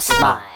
スパ。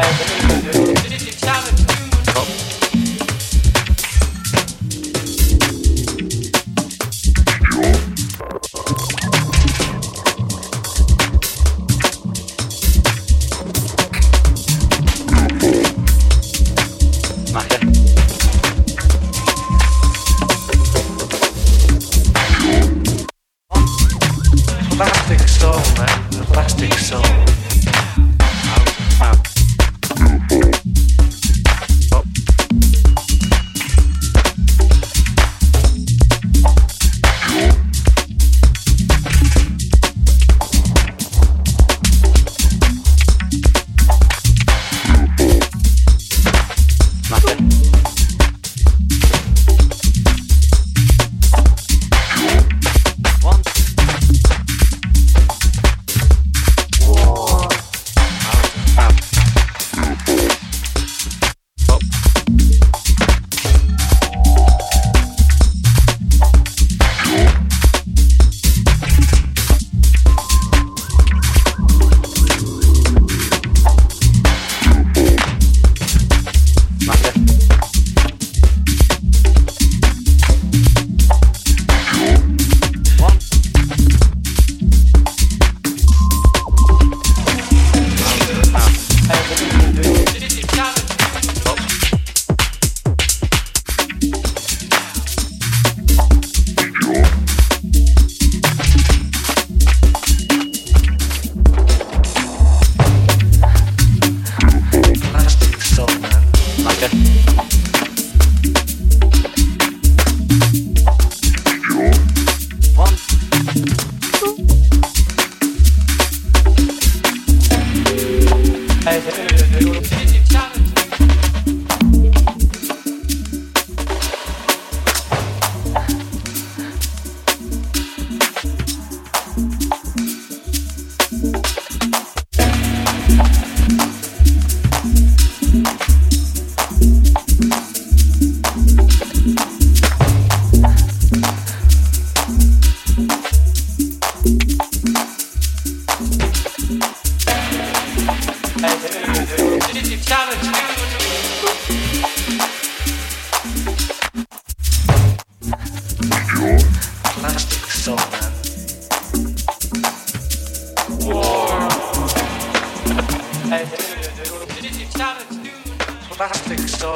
Evan.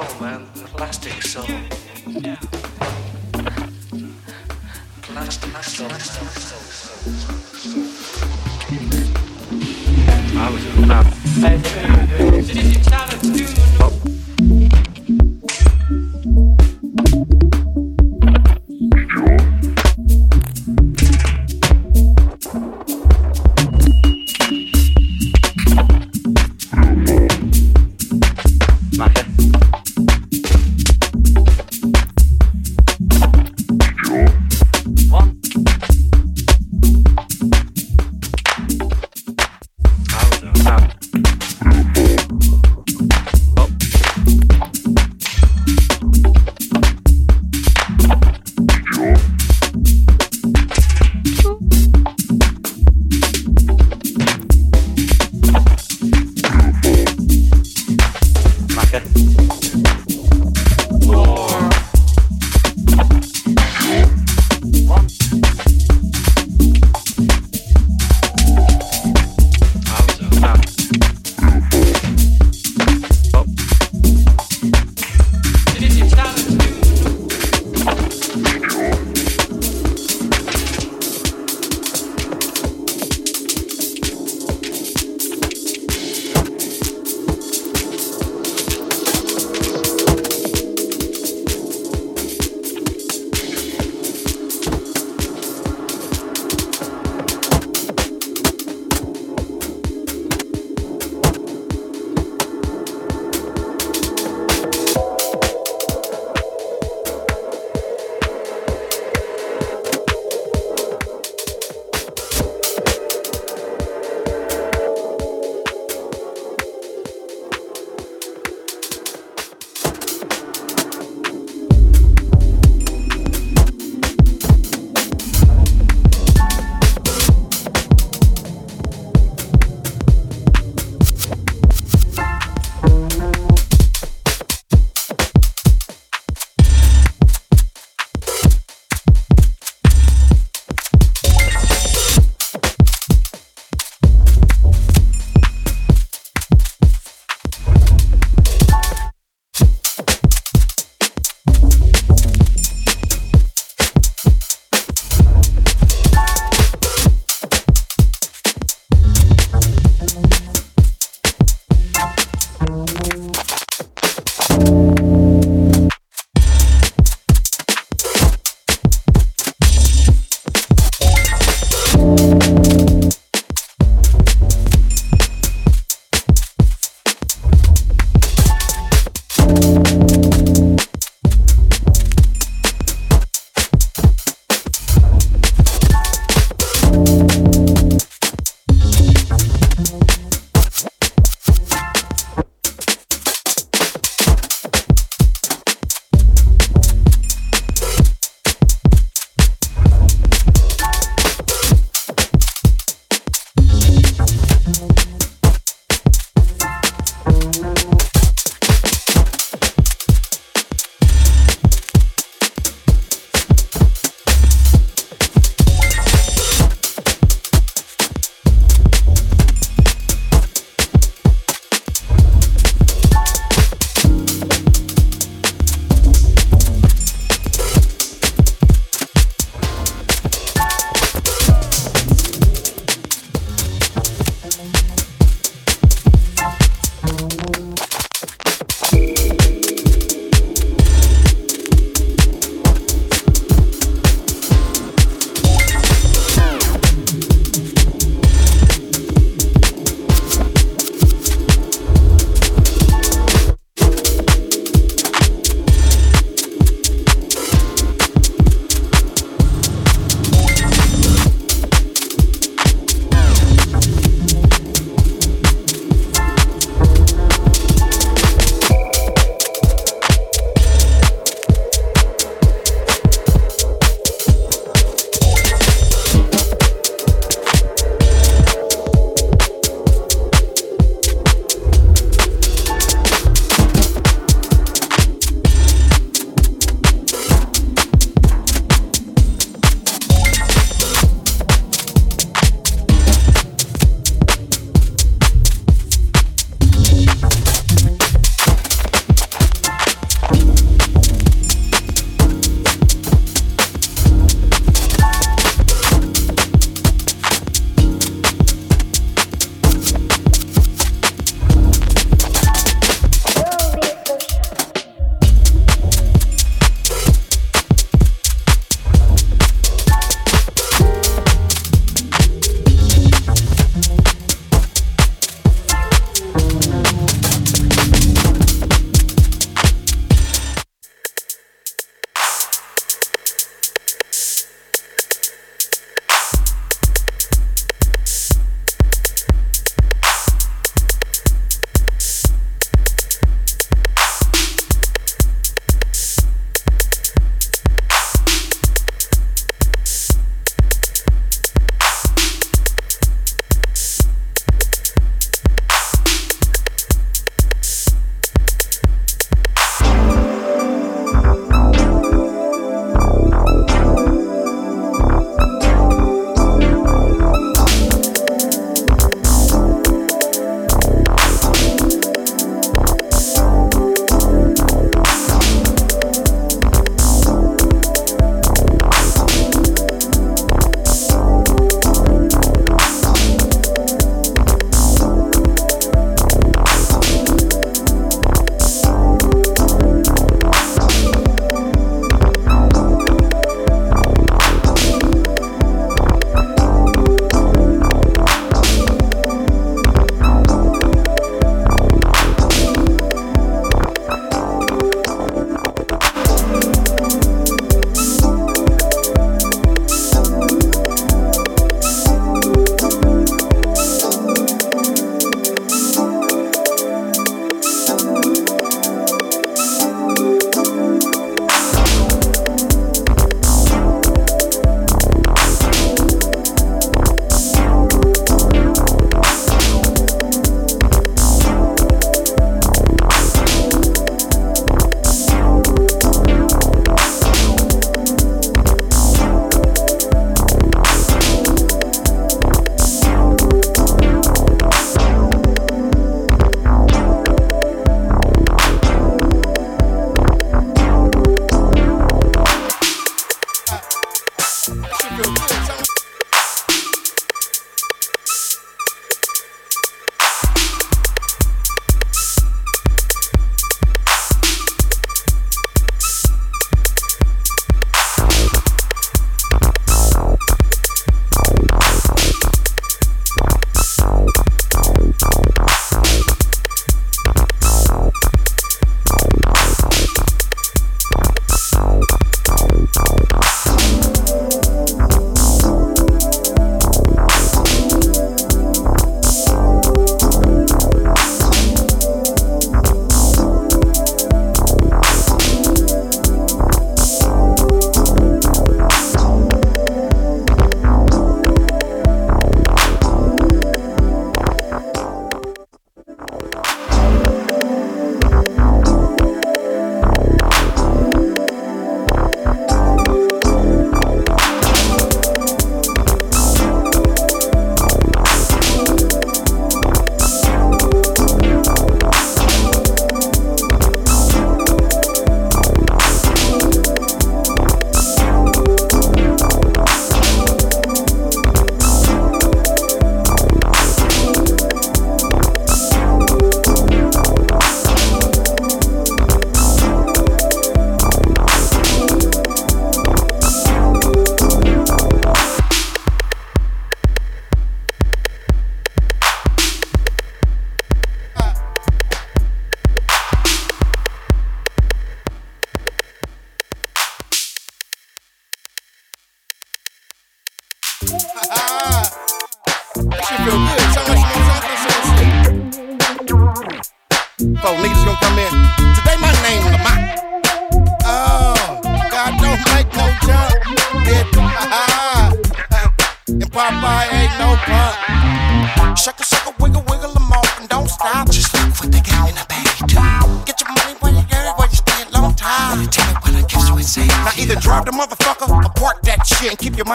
Soul, man. Plastic soul. Plastic soul. I was a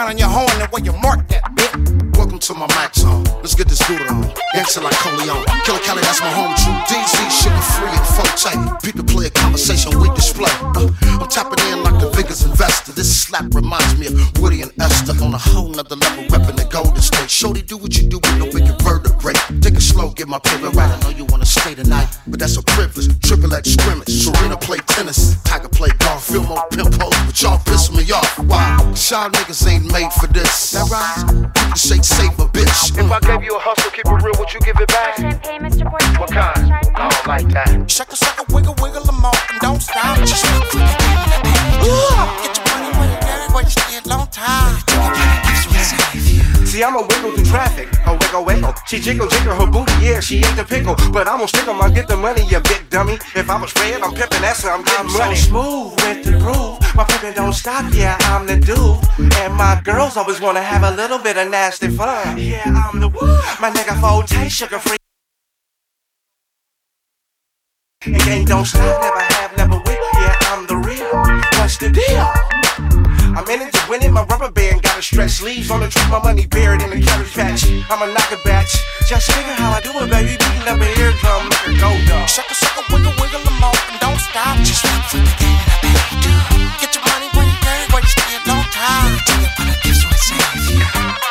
mind on your horn and where you mark that bit. Welcome to my Mac zone. Let's get this good on. Gangsta like Coleon. Killer Cali, that's my home true. DZ, sugar free and folk tight. People play a conversation we display. Uh, I'm tapping in like the biggest investor. This slap reminds me of Woody and Esther on a whole nother level, repping the Golden State. Shorty, do what you do with no bigger vertebrae. Take it slow, get my paper right. I know you wanna stay tonight, but that's a privilege. Triple X scrimmage. Serena play tennis. Tiger play golf. Feel more pimp but y'all piss me off. Why? Y'all niggas ain't made for this. That right? You can shake, save a bitch. If I gave you a hustle, keep it real, would you give it back? Champagne, Mr. Portuguese. What kind? I don't like that. Shaka shaka wiggle wiggle them off and don't stop. Just See, I'm a wiggle through traffic. A wiggle wiggle. She jiggle jiggle her booty, yeah, she ain't the pickle. But I'm gonna stick 'em, I get the money, you big dummy. If I was red, I'm pimping that, so I'm getting I'm money. so smooth with the groove. My pimpin' don't stop, yeah, I'm the dude. And my girls always wanna have a little bit of nasty fun. Yeah, I'm the one. My nigga taste sugar free. And gang don't stop, never have, never will. Yeah, I'm the real. What's the deal? I'm in it to win it, my rubber band got a stretch. Sleeves on the trip, my money buried in the cash patch. I'm a knocker batch. Just figure how I do it, baby. Beating up an eardrum like a go dog. Shaka, shaka, wiggle, wiggle them off and don't stop. Just stop for the game that I baby do. Get your money where you dirty, where you stay a long time. Tell you what I do, so it's safe.